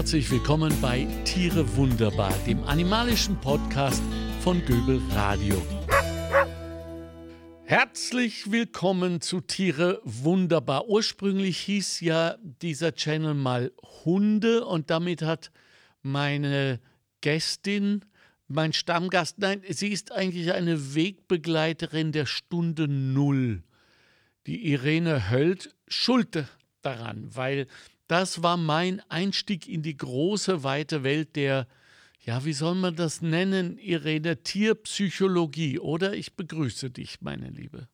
Herzlich willkommen bei Tiere Wunderbar, dem animalischen Podcast von Göbel Radio. Herzlich willkommen zu Tiere Wunderbar. Ursprünglich hieß ja dieser Channel mal Hunde und damit hat meine Gästin, mein Stammgast, nein, sie ist eigentlich eine Wegbegleiterin der Stunde Null. Die Irene Höld schuld daran, weil das war mein Einstieg in die große, weite Welt der, ja, wie soll man das nennen, Irene, Tierpsychologie, oder? Ich begrüße dich, meine Liebe.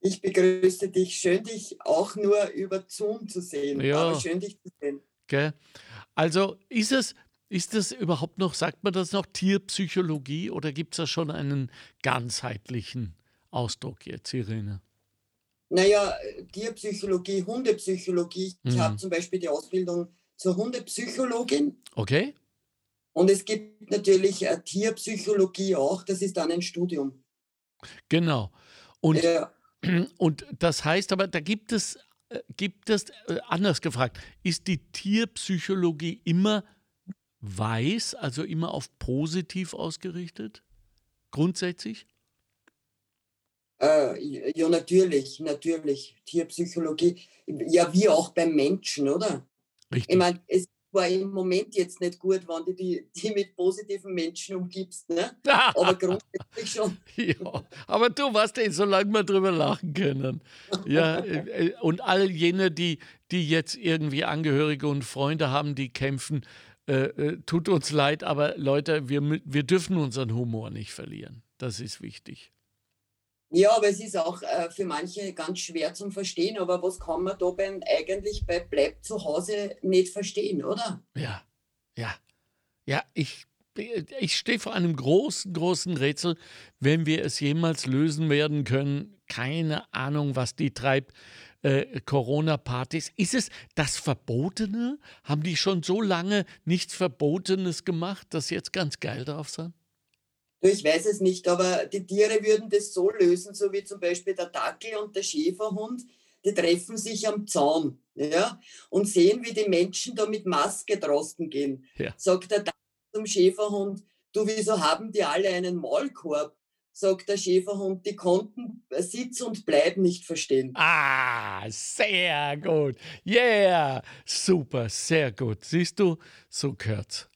Ich begrüße dich. Schön, dich auch nur über Zoom zu sehen. Ja. Aber schön, dich zu sehen. Okay. Also ist es, ist das überhaupt noch, sagt man das noch, Tierpsychologie oder gibt es da schon einen ganzheitlichen Ausdruck jetzt, Irene? Naja, Tierpsychologie, Hundepsychologie. Ich mhm. habe zum Beispiel die Ausbildung zur Hundepsychologin. Okay. Und es gibt natürlich äh, Tierpsychologie auch, das ist dann ein Studium. Genau. Und, ja. und das heißt aber, da gibt es, äh, gibt es, äh, anders gefragt, ist die Tierpsychologie immer weiß, also immer auf positiv ausgerichtet? Grundsätzlich? Äh, ja, natürlich, natürlich. Tierpsychologie. Ja, wie auch beim Menschen, oder? Richtig. Ich meine, es war im Moment jetzt nicht gut, wenn du die, die mit positiven Menschen umgibst, ne? Aber grundsätzlich schon. ja, aber du weißt eh, solange wir drüber lachen können. Ja, äh, äh, und all jene, die, die jetzt irgendwie Angehörige und Freunde haben, die kämpfen, äh, äh, tut uns leid, aber Leute, wir, wir dürfen unseren Humor nicht verlieren. Das ist wichtig. Ja, aber es ist auch äh, für manche ganz schwer zum Verstehen. Aber was kann man da beim, eigentlich bei Bleib zu Hause nicht verstehen, oder? Ja, ja. Ja, ich, ich stehe vor einem großen, großen Rätsel, wenn wir es jemals lösen werden können. Keine Ahnung, was die treibt. Äh, Corona-Partys. Ist es das Verbotene? Haben die schon so lange nichts Verbotenes gemacht, dass sie jetzt ganz geil drauf sind? Ich weiß es nicht, aber die Tiere würden das so lösen, so wie zum Beispiel der Dackel und der Schäferhund, die treffen sich am Zaun ja, und sehen, wie die Menschen da mit Maske draußen gehen. Ja. Sagt der Dackel zum Schäferhund, du, wieso haben die alle einen Maulkorb? Sagt der Schäferhund, die konnten Sitz und Bleib nicht verstehen. Ah, sehr gut. Yeah, super, sehr gut. Siehst du, so gehört's.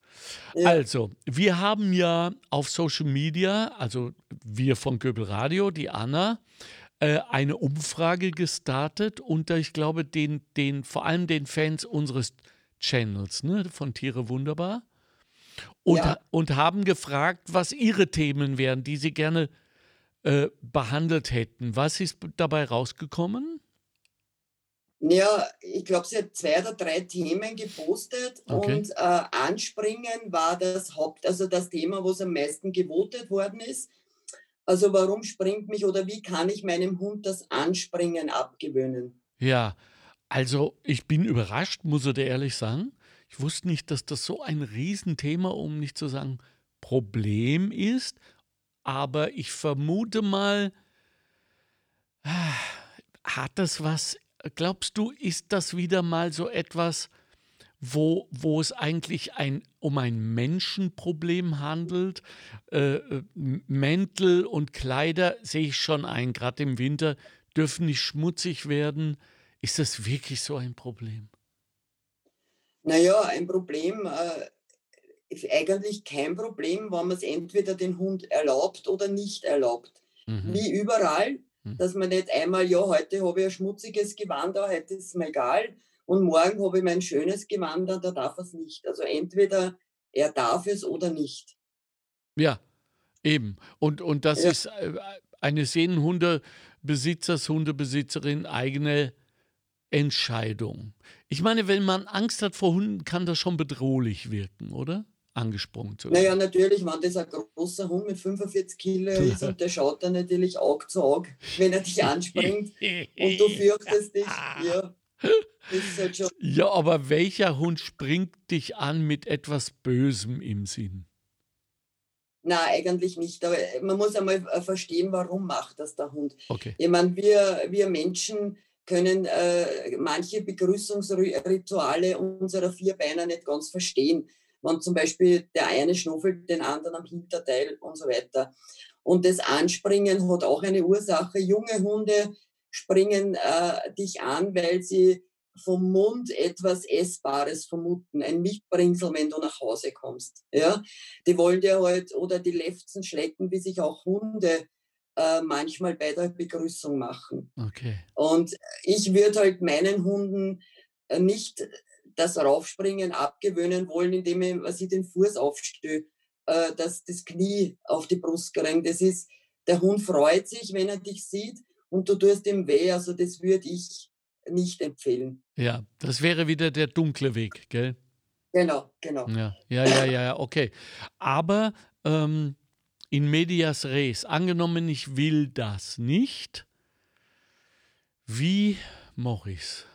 Ja. Also, wir haben ja auf Social Media, also wir von Göbel Radio, die Anna, äh, eine Umfrage gestartet unter, ich glaube, den, den, vor allem den Fans unseres Channels, ne, von Tiere Wunderbar. Und, ja. und haben gefragt, was ihre Themen wären, die sie gerne äh, behandelt hätten. Was ist dabei rausgekommen? Ja, ich glaube, sie hat zwei oder drei Themen gepostet okay. und äh, Anspringen war das Haupt, also das Thema, wo es am meisten gewotet worden ist. Also warum springt mich oder wie kann ich meinem Hund das Anspringen abgewöhnen? Ja, also ich bin überrascht, muss ich dir ehrlich sagen. Ich wusste nicht, dass das so ein Riesenthema, um nicht zu sagen Problem ist. Aber ich vermute mal, ah, hat das was glaubst du, ist das wieder mal so etwas, wo, wo es eigentlich ein, um ein Menschenproblem handelt? Äh, äh Mäntel und Kleider sehe ich schon ein, gerade im Winter, dürfen nicht schmutzig werden. Ist das wirklich so ein Problem? Naja, ein Problem, äh, eigentlich kein Problem, wenn man es entweder den Hund erlaubt oder nicht erlaubt. Mhm. Wie überall. Dass man nicht einmal, ja, heute habe ich ein schmutziges Gewand, da, heute ist es mir egal. Und morgen habe ich mein schönes Gewand, da darf er es nicht. Also entweder er darf es oder nicht. Ja, eben. Und, und das ja. ist äh, eines jeden Hundebesitzers, Hundebesitzerin eigene Entscheidung. Ich meine, wenn man Angst hat vor Hunden, kann das schon bedrohlich wirken, oder? Angesprungen zu werden? Naja, natürlich, wenn das ein großer Hund mit 45 Kilo ist und der schaut dann natürlich Auge zu Auge, wenn er dich anspringt und du fürchtest dich, ja. Halt ja, aber welcher Hund springt dich an mit etwas Bösem im Sinn? Na, eigentlich nicht. Aber man muss einmal äh, verstehen, warum macht das der Hund. Okay. Ich meine, wir, wir Menschen, können äh, manche Begrüßungsrituale unserer Vierbeiner nicht ganz verstehen. Wenn zum Beispiel der eine schnuffelt den anderen am Hinterteil und so weiter. Und das Anspringen hat auch eine Ursache. Junge Hunde springen äh, dich an, weil sie vom Mund etwas Essbares vermuten, ein Mitbringsel, wenn du nach Hause kommst. Ja? Die wollen dir halt, oder die Lefzen schlecken, wie sich auch Hunde äh, manchmal bei der Begrüßung machen. Okay. Und ich würde halt meinen Hunden äh, nicht das Raufspringen abgewöhnen wollen, indem ich, ich den Fuß aufstöße, äh, dass das Knie auf die Brust gelangt. Das ist, der Hund freut sich, wenn er dich sieht und du tust ihm weh. Also das würde ich nicht empfehlen. Ja, das wäre wieder der dunkle Weg, gell? Genau, genau. Ja, ja, ja, ja, okay. Aber ähm, in medias res, angenommen, ich will das nicht, wie mache ich es?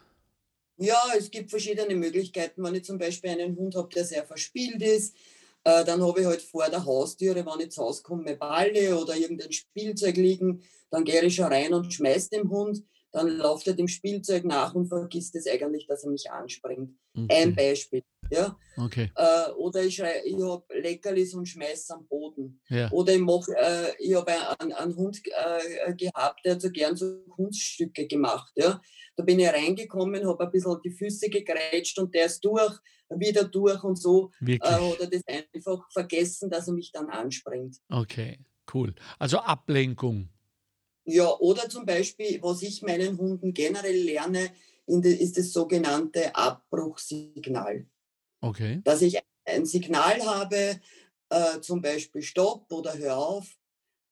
Ja, es gibt verschiedene Möglichkeiten. Wenn ich zum Beispiel einen Hund habe, der sehr verspielt ist, äh, dann habe ich halt vor der Haustüre, wenn ich zu Hause komme, Balle oder irgendein Spielzeug liegen, dann gehe ich schon rein und schmeiße dem Hund dann läuft er dem Spielzeug nach und vergisst es eigentlich, dass er mich anspringt. Okay. Ein Beispiel. Ja? Okay. Äh, oder ich, ich habe Leckerlis und schmeiße am Boden. Ja. Oder ich, mach, äh, ich habe einen, einen, Hund äh, gehabt, der hat so gern so Kunststücke gemacht. Ja? Da bin ich reingekommen, habe ein bisschen die Füße gegrätscht und der ist durch, wieder durch und so. Äh, oder das einfach vergessen, dass er mich dann anspringt. Okay, cool. Also Ablenkung. Ja, oder zum Beispiel, was ich meinen Hunden generell lerne, ist das sogenannte Abbruchsignal. Okay. Dass ich ein Signal habe, äh, zum Beispiel Stopp oder Hör auf,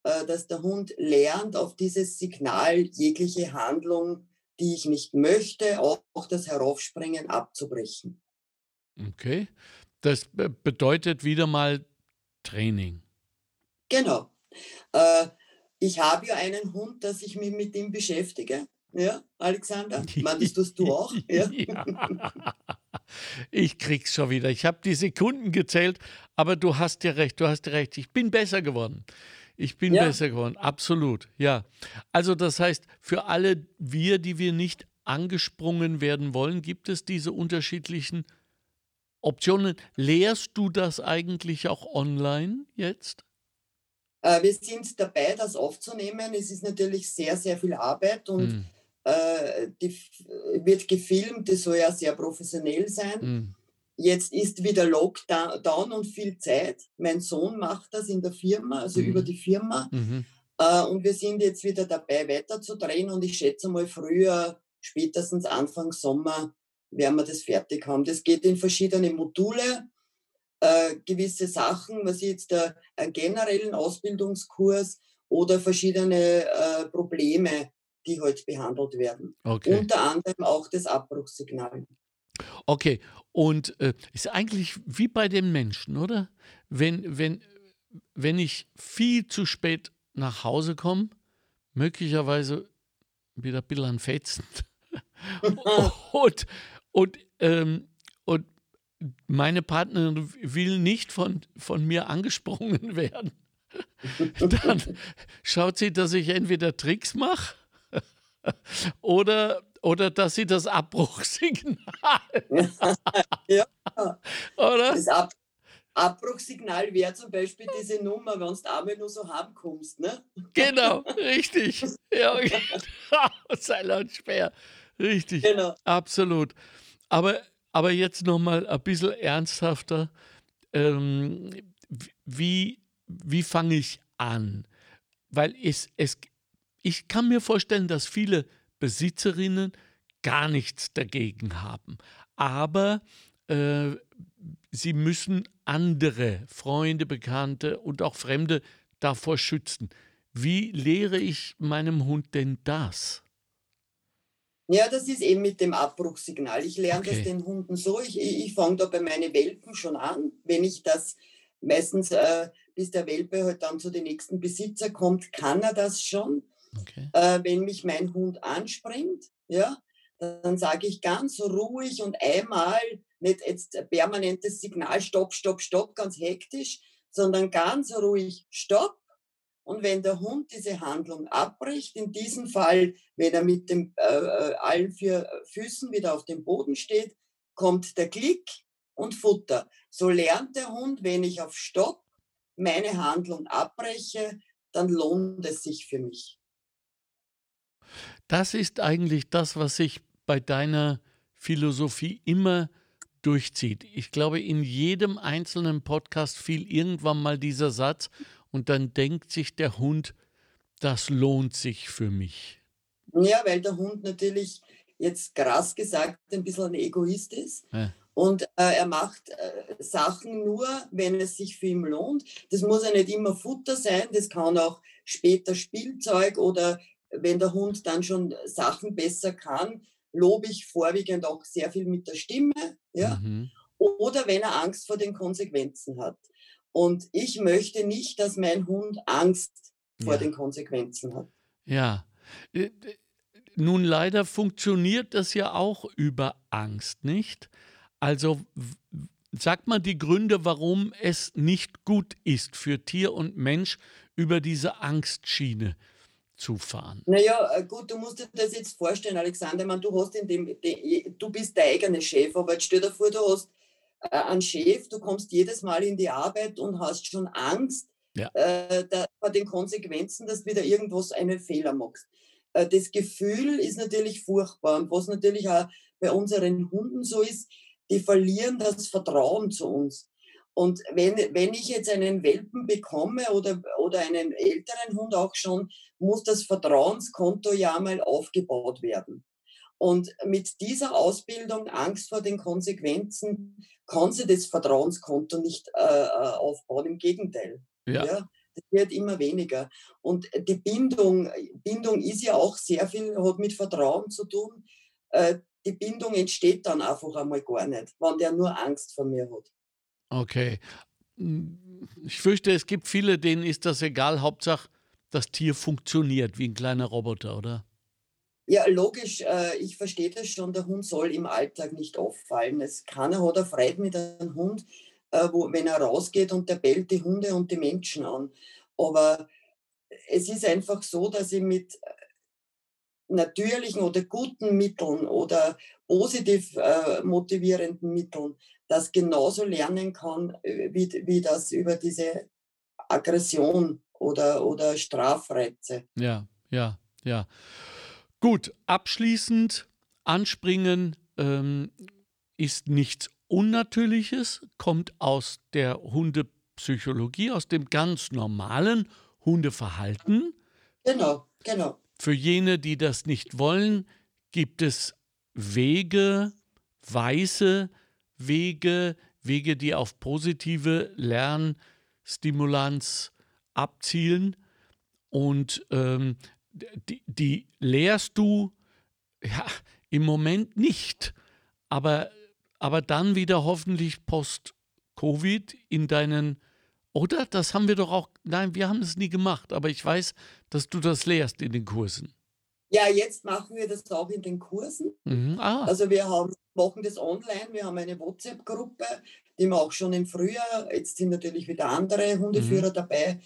äh, dass der Hund lernt, auf dieses Signal jegliche Handlung, die ich nicht möchte, auch das Heraufspringen abzubrechen. Okay. Das bedeutet wieder mal Training. Genau. Äh, ich habe ja einen Hund, dass ich mich mit ihm beschäftige. Ja, Alexander? Meintest das du auch? Ja. ja. Ich krieg's schon wieder. Ich habe die Sekunden gezählt, aber du hast ja recht, du hast recht. Ich bin besser geworden. Ich bin ja. besser geworden, absolut. Ja. Also das heißt, für alle wir, die wir nicht angesprungen werden wollen, gibt es diese unterschiedlichen Optionen. Lehrst du das eigentlich auch online jetzt? Äh, wir sind dabei, das aufzunehmen. Es ist natürlich sehr, sehr viel Arbeit und mm. äh, die wird gefilmt, das soll ja sehr professionell sein. Mm. Jetzt ist wieder Lockdown und viel Zeit. Mein Sohn macht das in der Firma, also mm. über die Firma. -hmm. Äh, und wir sind jetzt wieder dabei, weiterzudrehen und ich schätze mal früher, spätestens Anfang Sommer, werden wir das fertig haben. Das geht in verschiedene Module äh, gewisse Sachen, was jetzt der äh, generellen Ausbildungskurs oder verschiedene äh, Probleme, die heute halt behandelt werden. Okay. Unter anderem auch das Abbruchssignal. Okay, und äh, ist eigentlich wie bei den Menschen, oder? Wenn, wenn, wenn ich viel zu spät nach Hause komme, möglicherweise wieder ein bisschen an Fetzen und, und, ähm, und meine Partnerin will nicht von, von mir angesprungen werden, dann schaut sie, dass ich entweder Tricks mache oder, oder dass sie das Abbruchsignal. ja. Oder? Das Ab Abbruchsignal wäre zum Beispiel diese Nummer, wenn du einmal nur so haben kommst, ne? Genau, richtig. Ja, genau. Sei laut schwer. Richtig. Genau. Absolut. Aber aber jetzt noch mal ein bisschen ernsthafter. Ähm, wie wie fange ich an? Weil es, es, ich kann mir vorstellen, dass viele Besitzerinnen gar nichts dagegen haben. Aber äh, sie müssen andere Freunde, Bekannte und auch Fremde davor schützen. Wie lehre ich meinem Hund denn das? Ja, das ist eben mit dem Abbruchsignal. Ich lerne okay. das den Hunden so. Ich, ich fange da bei meinen Welpen schon an. Wenn ich das meistens, äh, bis der Welpe halt dann zu den nächsten Besitzer kommt, kann er das schon. Okay. Äh, wenn mich mein Hund anspringt, ja, dann sage ich ganz ruhig und einmal, nicht jetzt permanentes Signal, stopp, stopp, stopp, ganz hektisch, sondern ganz ruhig, stopp. Und wenn der Hund diese Handlung abbricht, in diesem Fall, wenn er mit den äh, äh, allen vier Füßen wieder auf dem Boden steht, kommt der Klick und Futter. So lernt der Hund, wenn ich auf Stopp meine Handlung abbreche, dann lohnt es sich für mich. Das ist eigentlich das, was sich bei deiner Philosophie immer durchzieht. Ich glaube, in jedem einzelnen Podcast fiel irgendwann mal dieser Satz und dann denkt sich der Hund, das lohnt sich für mich. Ja, weil der Hund natürlich jetzt krass gesagt ein bisschen ein Egoist ist. Ja. Und äh, er macht äh, Sachen nur, wenn es sich für ihn lohnt. Das muss ja nicht immer Futter sein, das kann auch später Spielzeug oder wenn der Hund dann schon Sachen besser kann, lobe ich vorwiegend auch sehr viel mit der Stimme. Ja? Mhm. Oder wenn er Angst vor den Konsequenzen hat. Und ich möchte nicht, dass mein Hund Angst vor ja. den Konsequenzen hat. Ja. Äh, nun leider funktioniert das ja auch über Angst, nicht? Also sag mal die Gründe, warum es nicht gut ist für Tier und Mensch über diese Angstschiene zu fahren. Naja, äh, gut, du musst dir das jetzt vorstellen, Alexander. Ich meine, du hast in dem, du bist der eigene Chef, aber jetzt stell dir vor, du hast äh, einen Chef, du kommst jedes Mal in die Arbeit und hast schon Angst ja. äh, da, vor den Konsequenzen, dass du wieder irgendwas einen Fehler machst. Äh, das Gefühl ist natürlich furchtbar und was natürlich auch bei unseren Hunden so ist, die verlieren das Vertrauen zu uns. Und wenn, wenn ich jetzt einen Welpen bekomme oder, oder einen älteren Hund auch schon, muss das Vertrauenskonto ja mal aufgebaut werden. Und mit dieser Ausbildung, Angst vor den Konsequenzen, kann sie das Vertrauenskonto nicht äh, äh aufbauen. Im Gegenteil. Ja. ja. Das wird immer weniger. Und die Bindung, Bindung ist ja auch sehr viel, hat mit Vertrauen zu tun. Äh, die Bindung entsteht dann einfach einmal gar nicht, wenn der nur Angst vor mir hat. Okay. Ich fürchte, es gibt viele, denen ist das egal. Hauptsache, das Tier funktioniert wie ein kleiner Roboter, oder? Ja, logisch. Äh, ich verstehe das schon. Der Hund soll im Alltag nicht auffallen. Es keiner hat erfreut mit einem Hund, äh, wo, wenn er rausgeht und der bellt die Hunde und die Menschen an. Aber es ist einfach so, dass ich mit natürlichen oder guten Mitteln oder positiv äh, motivierenden Mitteln das genauso lernen kann, äh, wie, wie das über diese Aggression oder, oder Strafreize. Ja, ja, ja. Gut, abschließend, anspringen ähm, ist nichts Unnatürliches, kommt aus der Hundepsychologie, aus dem ganz normalen Hundeverhalten. Genau, genau. Für jene, die das nicht wollen, gibt es Wege, weiße Wege, Wege, die auf positive Lernstimulanz abzielen. Und ähm, die, die lehrst du ja, im Moment nicht, aber, aber dann wieder hoffentlich post-Covid in deinen oder? Das haben wir doch auch. Nein, wir haben es nie gemacht, aber ich weiß, dass du das lehrst in den Kursen. Ja, jetzt machen wir das auch in den Kursen. Mhm. Ah. Also wir haben, machen das online, wir haben eine WhatsApp-Gruppe, die wir auch schon im Frühjahr, jetzt sind natürlich wieder andere Hundeführer mhm. dabei,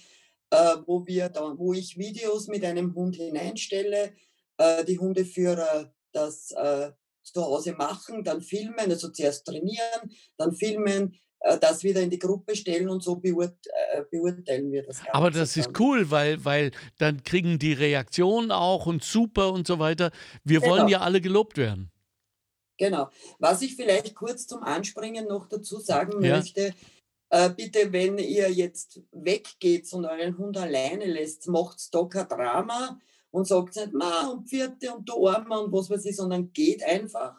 äh, wo, wir da, wo ich Videos mit einem Hund hineinstelle, äh, die Hundeführer das äh, zu Hause machen, dann filmen, also zuerst trainieren, dann filmen, äh, das wieder in die Gruppe stellen und so beurt, äh, beurteilen wir das Ganze. Aber das ist cool, weil, weil dann kriegen die Reaktionen auch und super und so weiter. Wir genau. wollen ja alle gelobt werden. Genau. Was ich vielleicht kurz zum Anspringen noch dazu sagen ja. möchte, bitte, wenn ihr jetzt weggeht und euren Hund alleine lässt, macht da kein Drama und sagt nicht, ma und vierte und du Armer und was weiß ich, sondern geht einfach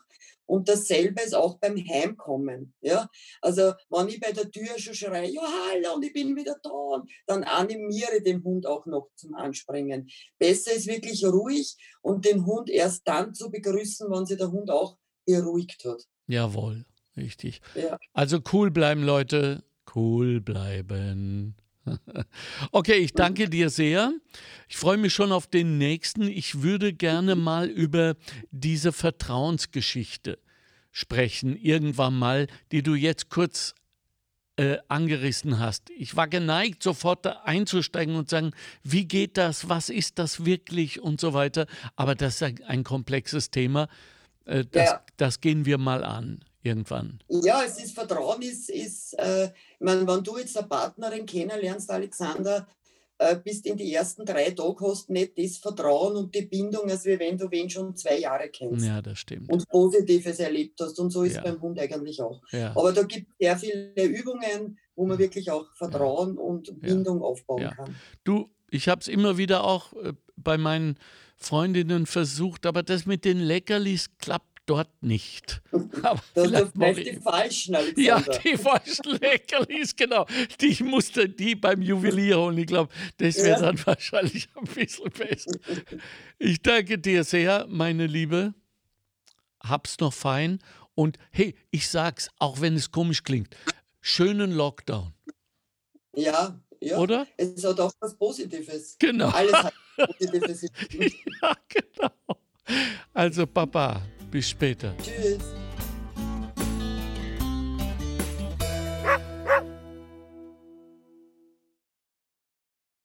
und dasselbe ist auch beim Heimkommen. Ja? Also wenn ich bei der Tür schon schreie, ja hallo und ich bin wieder da, dann animiere den Hund auch noch zum Anspringen. Besser ist wirklich ruhig und den Hund erst dann zu begrüßen, wenn sich der Hund auch beruhigt hat. Jawohl, richtig. Ja. Also cool bleiben, Leute. Cool bleiben. Okay, ich danke dir sehr. Ich freue mich schon auf den nächsten. Ich würde gerne mal über diese Vertrauensgeschichte sprechen, irgendwann mal, die du jetzt kurz äh, angerissen hast. Ich war geneigt, sofort einzusteigen und sagen, wie geht das, was ist das wirklich und so weiter. Aber das ist ein, ein komplexes Thema. Äh, das, ja. das gehen wir mal an irgendwann. Ja, es ist Vertrauen, ist, ist äh, ich meine, wenn du jetzt eine Partnerin kennenlernst, Alexander, äh, bist in die ersten drei Tage hast nicht das Vertrauen und die Bindung, als wenn du wen schon zwei Jahre kennst. Ja, das stimmt. Und Positives erlebt hast. Und so ist es ja. beim Hund eigentlich auch. Ja. Aber da gibt es sehr viele Übungen, wo man wirklich auch Vertrauen ja. und Bindung aufbauen kann. Du, ich habe es immer wieder auch äh, bei meinen Freundinnen versucht, aber das mit den Leckerlis klappt dort nicht. Aber das sind vielleicht die falschen, Alexander. Ja, die falschen Leckerlis, genau. Die, ich musste die beim Juwelier holen. Ich glaube, das wäre ja. dann wahrscheinlich ein bisschen besser. Ich danke dir sehr, meine Liebe. Hab's noch fein. Und hey, ich sag's, auch wenn es komisch klingt, schönen Lockdown. Ja, ja. Oder? Es hat auch was Positives. Genau. Alles hat Positives. ja, genau. Also, Papa, bis später. Tschüss.